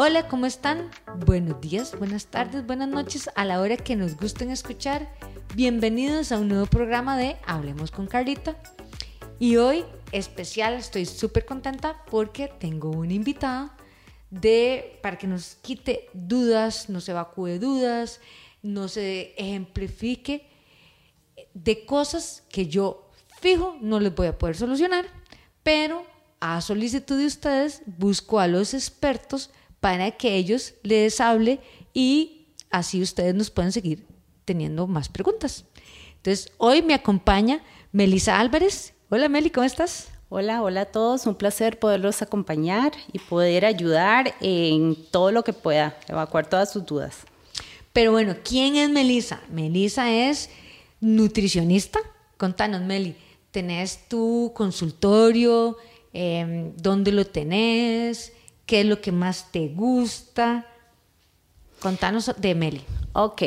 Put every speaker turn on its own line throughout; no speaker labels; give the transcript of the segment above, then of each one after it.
Hola, ¿cómo están? Buenos días, buenas tardes, buenas noches, a la hora que nos gusten escuchar. Bienvenidos a un nuevo programa de Hablemos con Carlita. Y hoy, especial, estoy súper contenta porque tengo una invitada de, para que nos quite dudas, nos evacúe dudas, nos ejemplifique de cosas que yo fijo no les voy a poder solucionar, pero a solicitud de ustedes busco a los expertos para que ellos les hable y así ustedes nos pueden seguir teniendo más preguntas. Entonces, hoy me acompaña Melisa Álvarez. Hola Meli, ¿cómo estás?
Hola, hola a todos. Un placer poderlos acompañar y poder ayudar en todo lo que pueda, evacuar todas sus dudas.
Pero bueno, ¿quién es Melisa? Melisa es nutricionista. Contanos, Meli, ¿tenés tu consultorio? Eh, ¿Dónde lo tenés? ¿Qué es lo que más te gusta? Contanos de Meli.
Ok.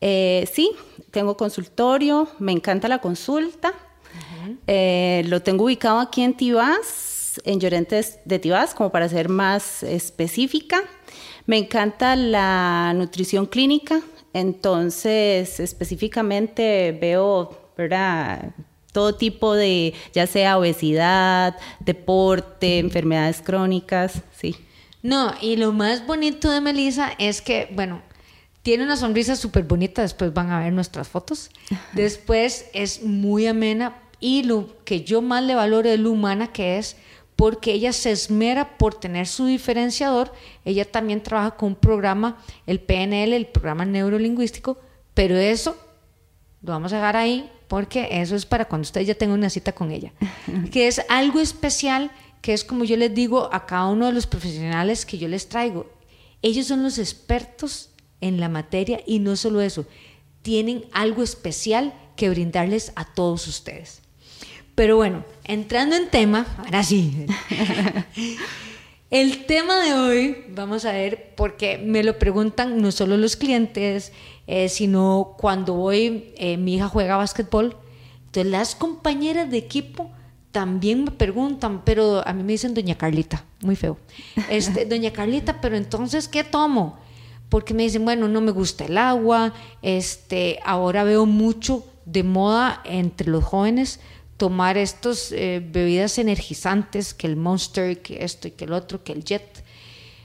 Eh, sí, tengo consultorio, me encanta la consulta. Eh, lo tengo ubicado aquí en Tibás, en Llorentes de Tibás, como para ser más específica. Me encanta la nutrición clínica, entonces específicamente veo, ¿verdad? Todo tipo de, ya sea obesidad, deporte, enfermedades crónicas, sí.
No, y lo más bonito de Melissa es que, bueno, tiene una sonrisa súper bonita, después van a ver nuestras fotos. Después es muy amena y lo que yo más le valoro es lo humana que es, porque ella se esmera por tener su diferenciador. Ella también trabaja con un programa, el PNL, el programa neurolingüístico, pero eso lo vamos a dejar ahí porque eso es para cuando ustedes ya tengan una cita con ella, que es algo especial, que es como yo les digo a cada uno de los profesionales que yo les traigo, ellos son los expertos en la materia y no solo eso, tienen algo especial que brindarles a todos ustedes. Pero bueno, entrando en tema, ahora sí. El tema de hoy, vamos a ver, porque me lo preguntan no solo los clientes, eh, sino cuando voy, eh, mi hija juega básquetbol, entonces las compañeras de equipo también me preguntan, pero a mí me dicen doña Carlita, muy feo. Este, doña Carlita, pero entonces, ¿qué tomo? Porque me dicen, bueno, no me gusta el agua, este, ahora veo mucho de moda entre los jóvenes tomar estas eh, bebidas energizantes, que el Monster, que esto y que el otro, que el Jet.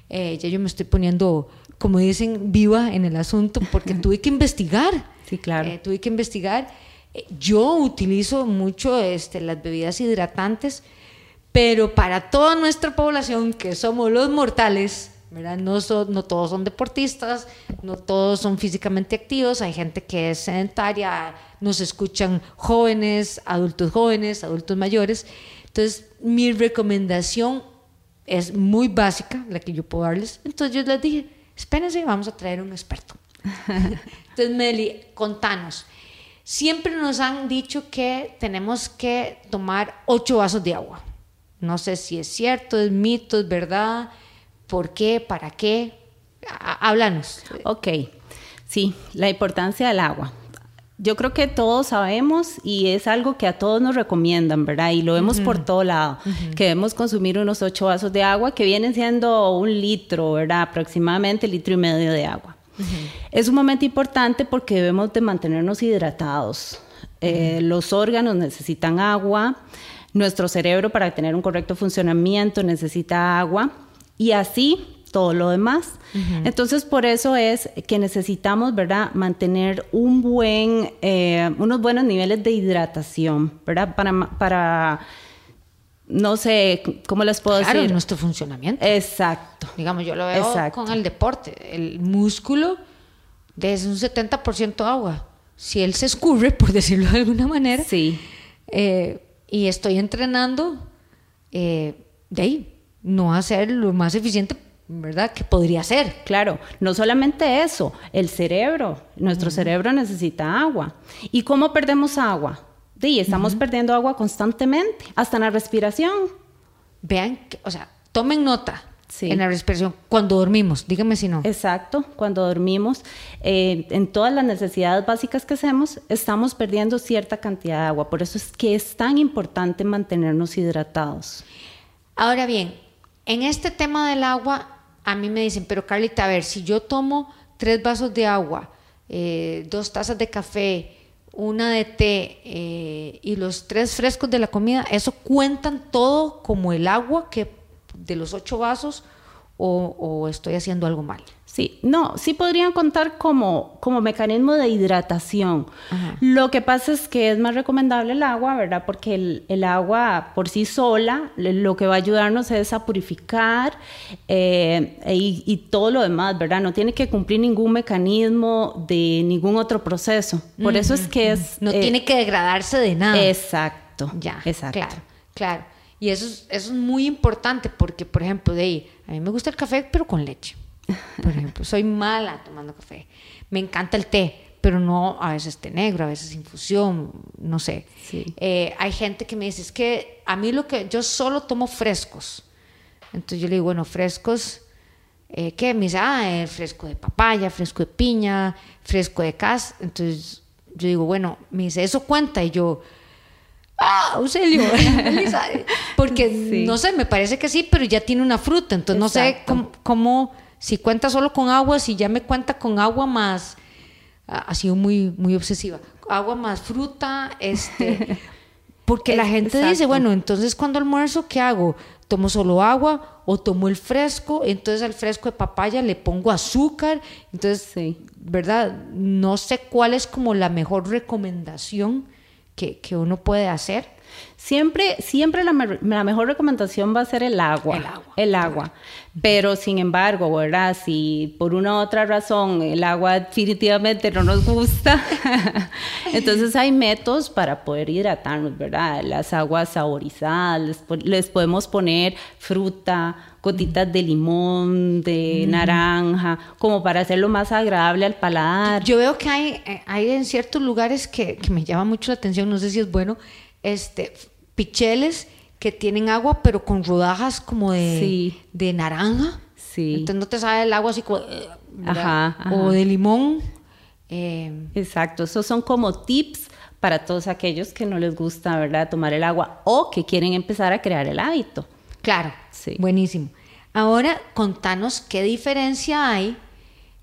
ya yo me estoy poniendo como dicen, viva en el asunto, porque tuve que investigar.
Sí, claro.
Eh, tuve que investigar. Eh, yo utilizo mucho este, las bebidas hidratantes, pero para toda nuestra población, que somos los mortales, ¿verdad? No, no todos son deportistas, no todos son físicamente activos, hay gente que es sedentaria, nos escuchan jóvenes, adultos jóvenes, adultos mayores. Entonces, mi recomendación es muy básica, la que yo puedo darles. Entonces, yo les dije, espérense, vamos a traer un experto. Entonces, Meli, contanos. Siempre nos han dicho que tenemos que tomar ocho vasos de agua. No sé si es cierto, es mito, es verdad. ¿Por qué? ¿Para qué? Háblanos.
Ok, sí, la importancia del agua yo creo que todos sabemos y es algo que a todos nos recomiendan, ¿verdad? Y lo vemos por todo lado, que debemos consumir unos ocho vasos de agua, que vienen siendo un litro, ¿verdad? Aproximadamente litro y medio de agua. Es un momento importante porque debemos de mantenernos hidratados. Eh, los órganos necesitan agua, nuestro cerebro para tener un correcto funcionamiento necesita agua y así todo lo demás. Entonces, por eso es que necesitamos, ¿verdad?, mantener un buen, eh, unos buenos niveles de hidratación, ¿verdad? Para, para no sé, ¿cómo les puedo
claro,
decir?
nuestro funcionamiento.
Exacto.
Digamos, yo lo veo con el deporte. El músculo es un 70% agua. Si él se escurre, por decirlo de alguna manera,
sí.
Eh, y estoy entrenando, eh, de ahí, no ser lo más eficiente ¿verdad? Que podría ser.
Claro, no solamente eso, el cerebro, nuestro cerebro necesita agua. ¿Y cómo perdemos agua? Sí, estamos perdiendo agua constantemente, hasta en la respiración.
Vean, o sea, tomen nota. En la respiración, cuando dormimos, dígame si no.
Exacto, cuando dormimos, eh, en todas las necesidades básicas que hacemos, estamos perdiendo cierta cantidad de agua. Por eso es que es tan importante mantenernos hidratados.
Ahora bien, en este tema del agua, a mí me dicen, pero Carlita, a ver, si yo tomo tres vasos de agua, eh, dos tazas de café, una de té eh, y los tres frescos de la comida, ¿eso cuentan todo como el agua que de los ocho vasos o, o estoy haciendo algo mal?
Sí, no, sí podrían contar como, como mecanismo de hidratación. Lo que pasa es que es más recomendable el agua, ¿verdad? Porque el, el agua por sí sola lo que va a ayudarnos es a purificar eh, y, y, todo lo demás, ¿verdad? No tiene que cumplir ningún mecanismo de ningún otro proceso. Por eso es que es...
No eh, tiene que degradarse de nada.
Exacto.
Ya,
exacto.
claro, claro. Y eso es, eso es muy importante porque, por ejemplo, de ahí, a mí me gusta el café, pero con leche. Por ejemplo, soy mala tomando café. Me encanta el té, pero no a veces té negro, a veces infusión, no sé.
Sí.
Eh, hay gente que me dice, es que a mí lo que yo solo tomo frescos. Entonces yo le digo, bueno, frescos, eh, ¿qué? Me dice, ah, el fresco de papaya, fresco de piña, fresco de cas. Entonces yo digo, bueno, me dice, ¿eso cuenta? Y yo, ah, Auxilio, porque
Sí.
no sé, me parece que sí, pero ya tiene una fruta, entonces no sé cómo, cómo- si cuenta solo con agua, si ya me cuenta con agua más, ah, ha sido muy, muy obsesiva, agua más fruta, este, porque la gente dice, bueno, entonces cuando almuerzo, ¿qué hago? ¿Tomo solo agua o tomo el fresco? Entonces al fresco de papaya le pongo azúcar, entonces,
Sí.
¿verdad? No sé cuál es como la mejor recomendación que, que uno puede hacer.
Siempre, siempre la, me- la mejor recomendación va a ser el agua.
El agua,
El agua. Pero sin embargo, ¿verdad? Si por una u otra razón el agua definitivamente no nos gusta, entonces hay métodos para poder hidratarnos, ¿verdad? Las aguas saborizadas, les, po- les podemos poner fruta, gotitas de limón, de naranja, como para hacerlo más agradable al paladar.
Yo veo que hay, eh, hay en ciertos lugares que, que me llama mucho la atención, no sé si es bueno, este, picheles que tienen agua pero con rodajas como de,
Sí.
de naranja.
Sí.
Entonces no te sabe el agua así como... eh,
ajá.
O de limón. eh,
Exacto, esos son como tips para todos aquellos que no les gusta, ¿verdad?, tomar el agua o que quieren empezar a crear el hábito.
claro,
Sí.
buenísimo. Ahora contanos qué diferencia hay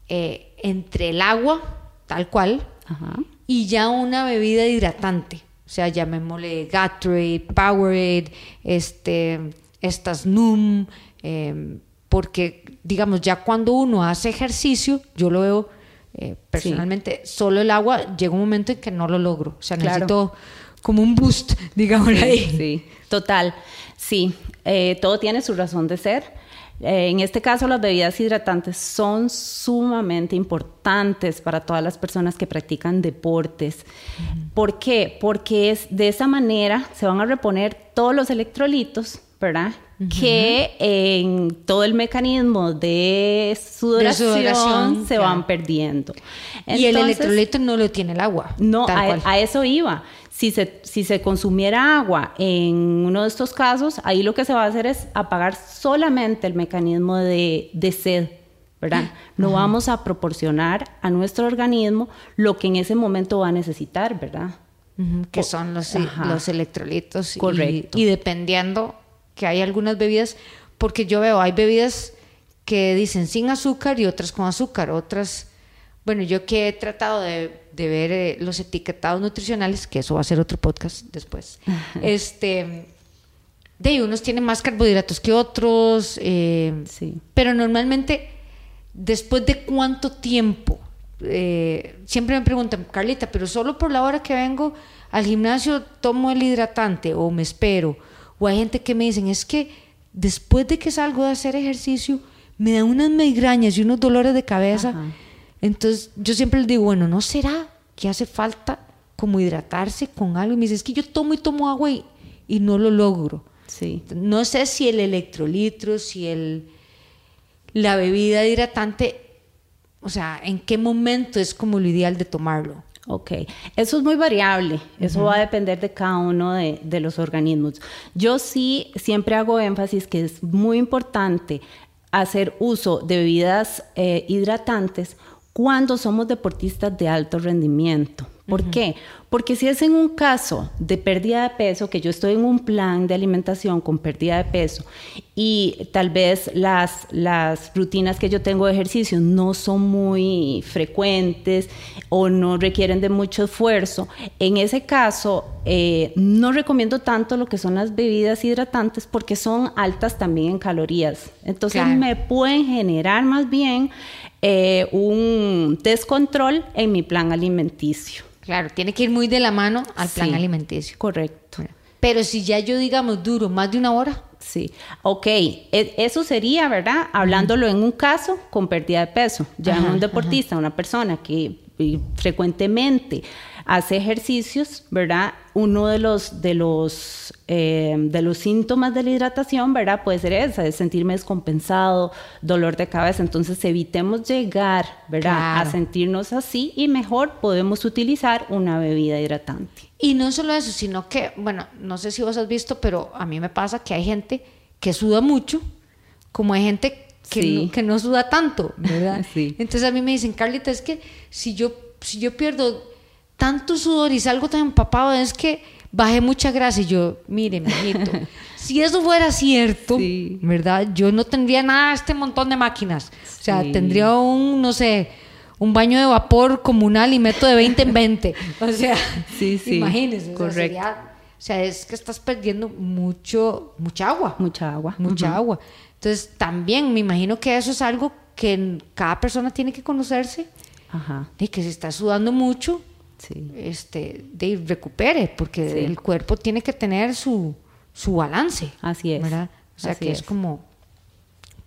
eh, entre el agua, tal cual,
Ajá.
y ya una bebida hidratante. O sea, llamémosle Gatorade, Powerade, este, estas NUM, eh, porque, digamos, ya cuando uno hace ejercicio, yo lo veo eh, personalmente, solo el agua, llega un momento en que no lo logro. O sea,
Claro.
necesito como un boost, digamos ahí.
Sí, total. Sí, eh, todo tiene su razón de ser. Eh, en este caso, las bebidas hidratantes son sumamente importantes para todas las personas que practican deportes. ¿Por qué? Porque es de esa manera se van a reponer todos los electrolitos, ¿verdad? Que en todo el mecanismo de sudoración,
sudoración,
se
claro.
van perdiendo.
y el electrolito no lo tiene el agua.
no, a, eso iba. Si se, si se consumiera agua en uno de estos casos, ahí lo que se va a hacer es apagar solamente el mecanismo de, de sed, ¿verdad? No vamos a proporcionar a nuestro organismo lo que en ese momento va a necesitar, ¿verdad?
Que son los, los electrolitos. y-
Correcto.
Y, dependiendo que hay algunas bebidas, porque yo veo, hay bebidas que dicen sin azúcar y otras con azúcar, otras, bueno, yo que he tratado de, de ver eh, los etiquetados nutricionales, que eso va a ser otro podcast después, este, de ahí unos tienen más carbohidratos que otros, eh,
Sí.
pero normalmente, después de cuánto tiempo, eh, siempre me preguntan, Carlita, pero solo por la hora que vengo al gimnasio tomo el hidratante o me espero. O hay gente que me dicen, es que después de que salgo de hacer ejercicio, me dan unas migrañas y unos dolores de cabeza.
Ajá.
Entonces yo siempre les digo, bueno, ¿no será que hace falta como hidratarse con algo? Y me dice, es que yo tomo y tomo agua y, y no lo logro.
Sí.
No sé si el electrolitro, si el la bebida hidratante, o sea, en qué momento es como lo ideal de tomarlo.
Ok, eso es muy variable, eso va a depender de cada uno de, de los organismos. Yo sí siempre hago énfasis que es muy importante hacer uso de bebidas eh, hidratantes cuando somos deportistas de alto rendimiento. ¿Por qué? Porque si es en un caso de pérdida de peso, que yo estoy en un plan de alimentación con pérdida de peso y tal vez las, las rutinas que yo tengo de ejercicio no son muy frecuentes o no requieren de mucho esfuerzo, en ese caso eh, no recomiendo tanto lo que son las bebidas hidratantes porque son altas también en calorías. Entonces me pueden generar más bien eh, un descontrol en mi plan alimenticio.
Claro, tiene que ir muy de la mano al plan alimenticio.
Correcto.
Pero si ya yo, digamos, duro más de una hora.
Sí, ok, e, eso sería, ¿verdad? Hablándolo en un caso con pérdida de peso. Ya en un deportista, una persona que eh, frecuentemente hace ejercicios, ¿verdad? Uno de los, de los, eh, de los síntomas de la hidratación, ¿verdad? Puede ser esa, es sentirme descompensado, dolor de cabeza. Entonces evitemos llegar, ¿verdad? A sentirnos así y mejor podemos utilizar una bebida hidratante.
Y no solo eso, sino que, bueno, no sé si vos has visto, pero a mí me pasa que hay gente que suda mucho, como hay gente que, no, que no suda tanto, ¿verdad? Sí. Entonces a mí me dicen, Carlita, es que si yo, si yo pierdo tanto sudor y salgo tan empapado, es que bajé mucha grasa. Y yo, mire, mijito, si eso fuera cierto, ¿verdad? Yo no tendría nada este montón de máquinas. O sea, tendría un, no sé, un baño de vapor comunal y meto de 20 en 20. O sea, sí, sí. imagínese. Correcto. O sea, es que estás perdiendo mucho, mucha agua.
Mucha agua.
Mucha agua. Entonces, también me imagino que eso es algo que cada persona tiene que conocerse. Ajá. Y que se está sudando mucho, este, de recupere, porque el cuerpo tiene que tener su, su balance.
Así es.
¿verdad? O sea, que es. como...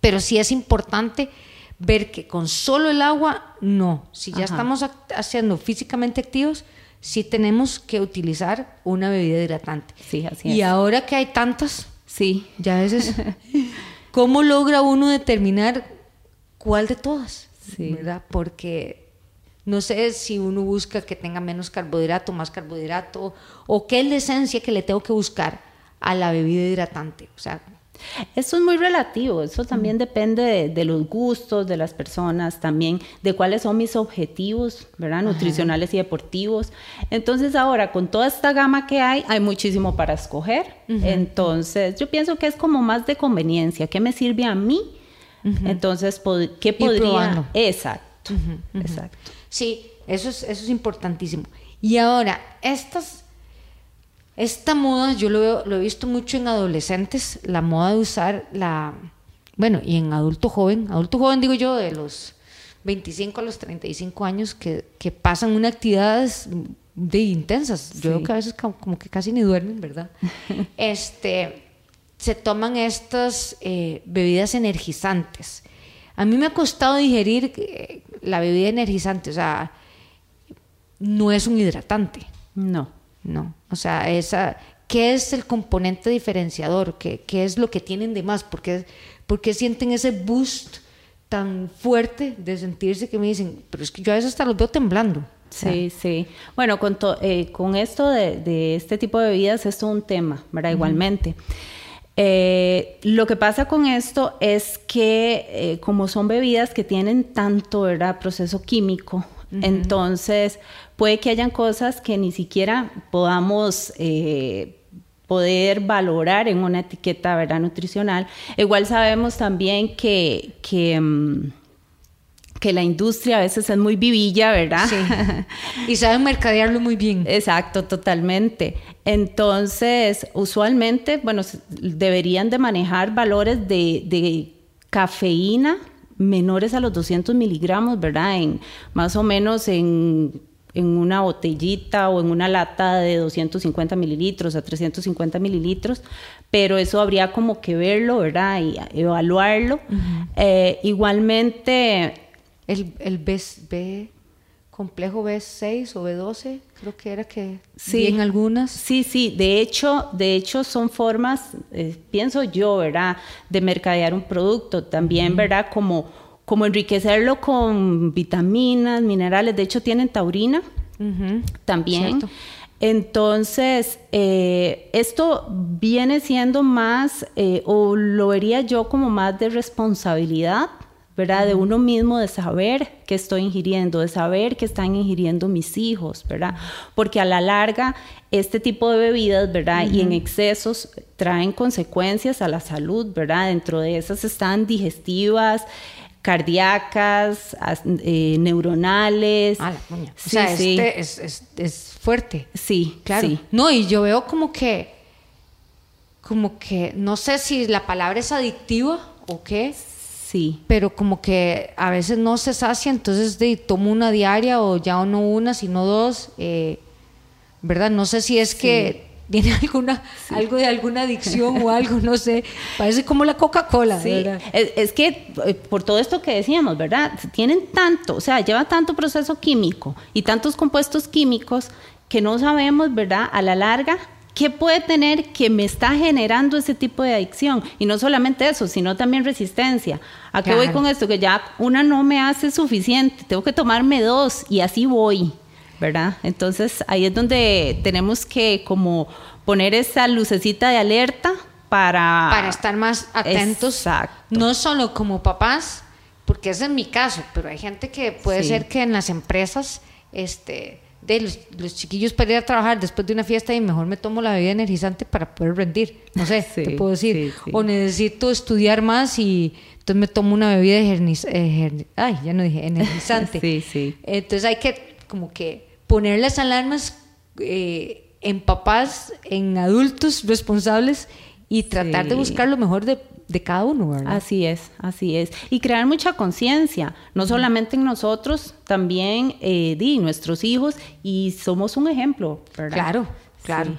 Pero sí es importante ver que con solo el agua, no. Si ya estamos haciendo físicamente activos, sí tenemos que utilizar una bebida hidratante.
Sí, así
es. Y ahora que hay tantas, sí, ya a veces, ¿cómo logra uno determinar cuál de todas? Sí. ¿Verdad? Porque no sé si uno busca que tenga menos carbohidrato, más carbohidrato, o qué es la esencia que le tengo que buscar a la bebida hidratante. O sea,
eso es muy relativo, eso también depende de, los gustos de las personas, también de cuáles son mis objetivos, ¿verdad? Nutricionales y deportivos. Entonces ahora, con toda esta gama que hay, hay muchísimo para escoger. Entonces, yo pienso que es como más de conveniencia, ¿qué me sirve a mí? Entonces, ¿qué podría... Exacto, exacto.
Sí, eso es, eso es importantísimo. Y ahora, estas, esta moda, yo lo, lo he visto mucho en adolescentes, la moda de usar la, bueno, y en adulto joven, adulto joven digo yo, de los 25 a los 35 años, que, que pasan unas actividades de intensas. Yo veo que a veces como, que casi ni duermen, ¿verdad? este, se toman estas eh, bebidas energizantes. A mí me ha costado digerir eh, la bebida energizante, o sea, no es un hidratante.
No.
No. O sea, esa, ¿qué es el componente diferenciador? ¿Qué, qué es lo que tienen de más? ¿Por qué, sienten ese boost tan fuerte de sentirse que me dicen, pero es que yo a veces hasta los veo temblando?
Sí, sí. Bueno, con, eh, con esto de, este tipo de bebidas es todo un tema, ¿verdad? Igualmente. Eh, lo que pasa con esto es que eh, como son bebidas que tienen tanto ¿verdad? proceso químico, entonces puede que hayan cosas que ni siquiera podamos eh, poder valorar en una etiqueta ¿verdad? nutricional. Igual sabemos también que, que mm, que la industria a veces es muy vivilla, ¿verdad? Sí.
Y saben mercadearlo muy bien.
Exacto, totalmente. Entonces, usualmente, bueno, deberían de manejar valores de, cafeína menores a los 200 miligramos, ¿verdad? En, más o menos en, en, una botellita o en una lata de 250 mililitros a 350 mililitros, pero eso habría como que verlo, ¿verdad? Y evaluarlo. Eh, igualmente
el, el B, B, complejo B6 o B12, creo que era que sí, en algunas.
Sí, sí, de hecho, de hecho son formas, eh, pienso yo, ¿verdad?, de mercadear un producto, también, ¿verdad?, como, como enriquecerlo con vitaminas, minerales, de hecho tienen taurina también. Entonces, eh, esto viene siendo más, eh, o lo vería yo como más de responsabilidad ¿verdad? De uno mismo, de saber qué estoy ingiriendo, de saber qué están ingiriendo mis hijos, ¿verdad? Porque a la larga, este tipo de bebidas, ¿verdad? Y en excesos traen consecuencias a la salud, ¿verdad? Dentro de esas están digestivas, cardíacas, eh, neuronales.
Ah, la o sea, este es, es, fuerte.
Sí,
claro. No, y yo veo como que, como que, no sé si la palabra es adictiva o qué.
Sí.
Pero como que a veces no se sacia, entonces de, tomo una diaria o ya no una, sino dos. Eh, ¿Verdad? No sé si es que tiene alguna algo de alguna adicción o algo, no sé. Parece como la Coca-Cola.
Sí, es, que eh, por todo esto que decíamos, ¿verdad? Tienen tanto, o sea, lleva tanto proceso químico y tantos compuestos químicos que no sabemos, ¿verdad? A la larga, ¿qué puede tener que me está generando ese tipo de adicción? Y no solamente eso, sino también resistencia. ¿A qué voy con esto? Que ya una no me hace suficiente, tengo que tomarme dos y así voy. ¿verdad? Entonces ahí es donde tenemos que como poner esa lucecita de alerta para...
Para estar más atentos, no solo como papás, porque es mi caso, pero hay gente que puede ser que en las empresas, este, de los, chiquillos para ir a trabajar después de una fiesta y mejor me tomo la bebida energizante para poder rendir, no sé, te puedo decir, o necesito estudiar más y entonces me tomo una bebida energizante, ay, ya no dije, energizante.
sí, sí.
Entonces hay que como que poner las alarmas eh, en papás, en adultos responsables y tratar de buscar lo mejor de, cada uno, ¿verdad?
Así es, así es. Y crear mucha conciencia, no solamente en nosotros, también eh, di, nuestros hijos, y somos un ejemplo, ¿verdad?
Claro, claro.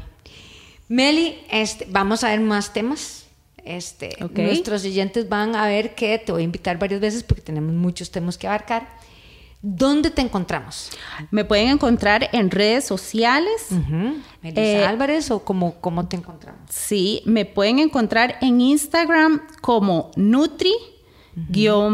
Meli, este, vamos a ver más temas. Este, Nuestros oyentes van a ver que te voy a invitar varias veces porque tenemos muchos temas que abarcar. ¿Dónde te encontramos?
Me pueden encontrar en redes sociales.
Melissa eh, Álvarez o cómo, cómo te encontramos?
Sí, me pueden encontrar en Instagram como Nutri,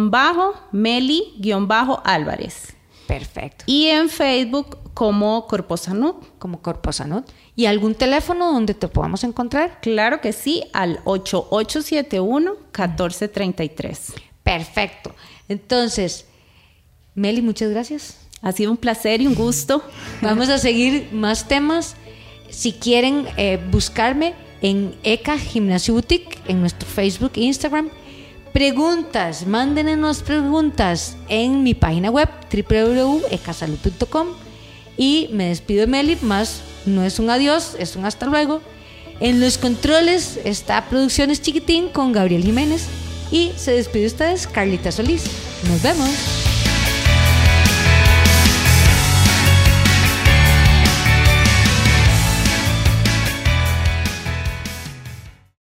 bajo, Meli, bajo Álvarez.
Perfecto.
Y en Facebook como Corposanud.
Como Corposanud. ¿Y algún teléfono donde te podamos encontrar?
Claro que sí, al 8871-1433.
Perfecto. Entonces, Meli, muchas gracias.
Ha sido un placer y un gusto.
Vamos a seguir más temas. Si quieren eh, buscarme en ECA Gimnasio Boutique, en nuestro Facebook e Instagram. Preguntas, mándenos preguntas en mi página web www.ecasalud.com y me despido de Meli, más no es un adiós, es un hasta luego. En los controles está Producciones Chiquitín con Gabriel Jiménez y se despide ustedes Carlita Solís. Nos vemos.